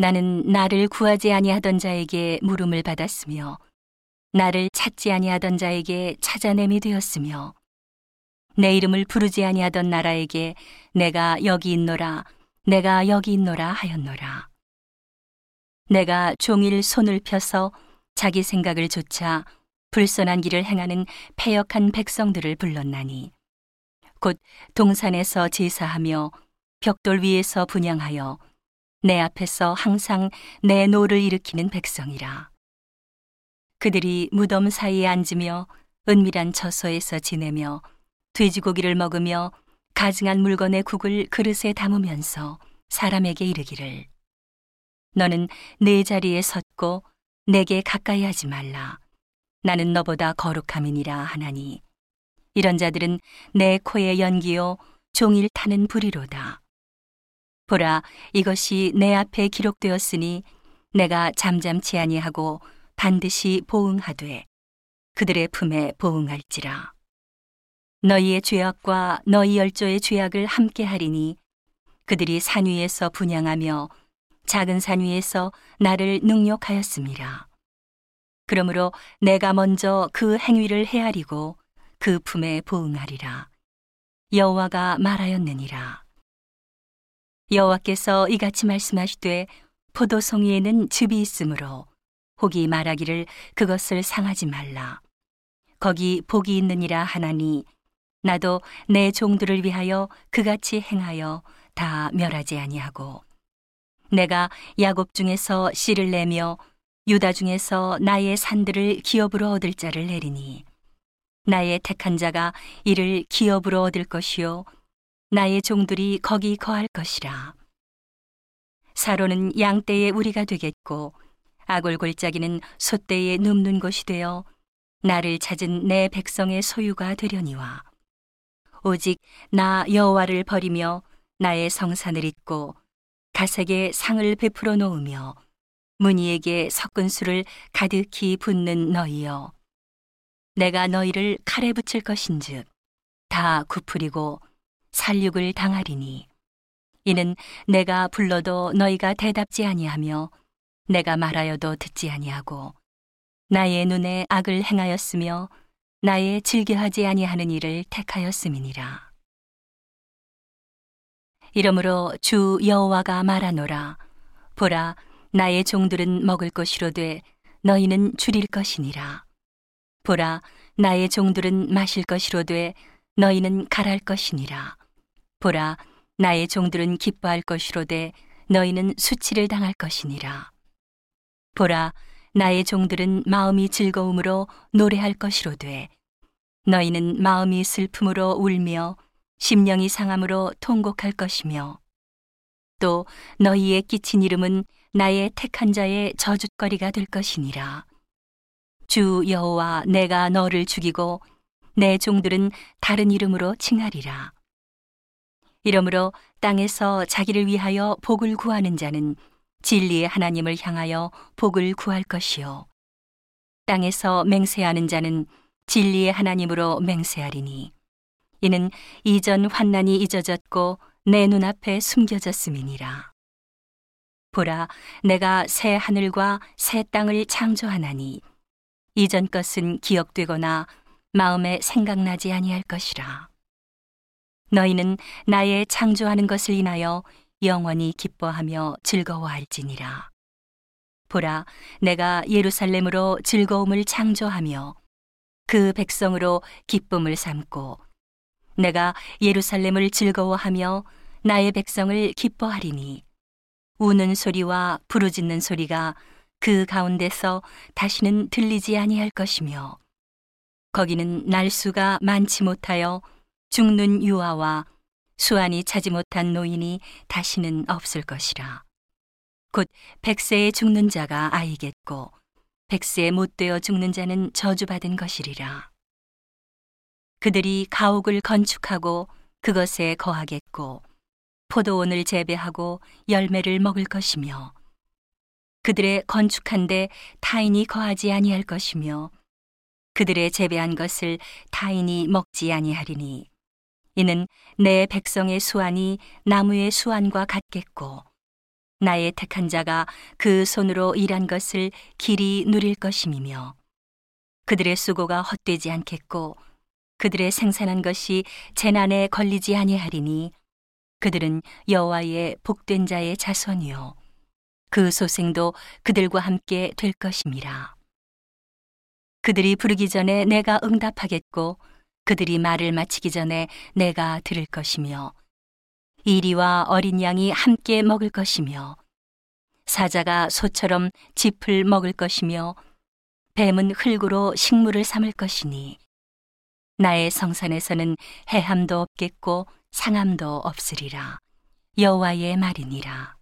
나는 나를 구하지 아니하던 자에게 물음을 받았으며 나를 찾지 아니하던 자에게 찾아냄이 되었으며 내 이름을 부르지 아니하던 나라에게 내가 여기 있노라 내가 여기 있노라 하였노라. 내가 종일 손을 펴서 자기 생각을 조차 불선한 길을 행하는 패역한 백성들을 불렀나니 곧 동산에서 제사하며 벽돌 위에서 분향하여 내 앞에서 항상 내 노를 일으키는 백성이라. 그들이 무덤 사이에 앉으며 은밀한 처소에서 지내며 돼지고기를 먹으며 가증한 물건의 국을 그릇에 담으면서 사람에게 이르기를 너는 내 자리에 섰고 내게 가까이 하지 말라. 나는 너보다 거룩함이니라 하나니 이런 자들은 내 코의 연기요 종일 타는 불이로다. 보라 이것이 내 앞에 기록되었으니 내가 잠잠치 아니하고 반드시 보응하되 그들의 품에 보응할지라. 너희의 죄악과 너희 열조의 죄악을 함께 하리니 그들이 산 위에서 분양하며 작은 산 위에서 나를 능욕하였습니다. 그러므로 내가 먼저 그 행위를 헤아리고 그 품에 보응하리라. 여호와가 말하였느니라. 여호와께서 이같이 말씀하시되 포도송이에는 즙이 있으므로 혹이 말하기를 그것을 상하지 말라. 거기 복이 있느니라 하나니 나도 내 종들을 위하여 그같이 행하여 다 멸하지 아니하고 내가 야곱 중에서 씨를 내며 유다 중에서 나의 산들을 기업으로 얻을 자를 내리니 나의 택한 자가 이를 기업으로 얻을 것이요 나의 종들이 거기 거할 것이라. 사로는 양떼의 우리가 되겠고 아골골짜기는 소떼의 눕는 곳이 되어 나를 찾은 내 백성의 소유가 되려니와 오직 나 여호와를 버리며 나의 성산을 잇고 가색에 상을 베풀어 놓으며 무늬에게 섞은 술을 가득히 붓는 너희여 내가 너희를 칼에 붙일 것인즉 다 굽으리고 살육을 당하리니. 이는 내가 불러도 너희가 대답지 아니하며 내가 말하여도 듣지 아니하고 나의 눈에 악을 행하였으며 나의 즐겨하지 아니하는 일을 택하였음이니라. 이러므로 주 여호와가 말하노라. 보라 나의 종들은 먹을 것이로 되 너희는 줄일 것이니라. 보라 나의 종들은 마실 것이로 되 너희는 갈할 것이니라 보라 나의 종들은 기뻐할 것이로되 너희는 수치를 당할 것이니라. 보라 나의 종들은 마음이 즐거움으로 노래할 것이로되 너희는 마음이 슬픔으로 울며 심령이 상함으로 통곡할 것이며 또 너희의 끼친 이름은 나의 택한 자의 저주거리가 될 것이니라. 주 여호와 내가 너를 죽이고 내 종들은 다른 이름으로 칭하리라 이러므로 땅에서 자기를 위하여 복을 구하는 자는 진리의 하나님을 향하여 복을 구할 것이요. 땅에서 맹세하는 자는 진리의 하나님으로 맹세하리니 이는 이전 환난이 잊어졌고 내 눈앞에 숨겨졌음이니라. 보라, 내가 새 하늘과 새 땅을 창조하나니 이전 것은 기억되거나 마음에 생각나지 아니할 것이라. 너희는 나의 창조하는 것을 인하여 영원히 기뻐하며 즐거워할지니라. 보라, 내가 예루살렘으로 즐거움을 창조하며 그 백성으로 기쁨을 삼고 내가 예루살렘을 즐거워하며 나의 백성을 기뻐하리니 우는 소리와 부르짖는 소리가 그 가운데서 다시는 들리지 아니할 것이며 거기는 날수가 많지 못하여 죽는 유아와 수완이 차지 못한 노인이 다시는 없을 것이라. 곧 백세에 죽는 자가 아이겠고 백세에 못 되어 죽는 자는 저주받은 것이리라. 그들이 가옥을 건축하고 그것에 거하겠고 포도원을 재배하고 열매를 먹을 것이며 그들의 건축한데 타인이 거하지 아니할 것이며 그들의 재배한 것을 타인이 먹지 아니하리니 이는 내 백성의 수완이 나무의 수완과 같겠고 나의 택한 자가 그 손으로 일한 것을 길이 누릴 것임이며 그들의 수고가 헛되지 않겠고 그들의 생산한 것이 재난에 걸리지 아니하리니 그들은 여호와의 복된 자의 자손이요 그 소생도 그들과 함께 될 것임이라. 그들이 부르기 전에 내가 응답하겠고 그들이 말을 마치기 전에 내가 들을 것이며 이리와 어린 양이 함께 먹을 것이며 사자가 소처럼 짚을 먹을 것이며 뱀은 흙으로 식물을 삼을 것이니 나의 성산에서는 해함도 없겠고 상함도 없으리라. 여호와의 말이니라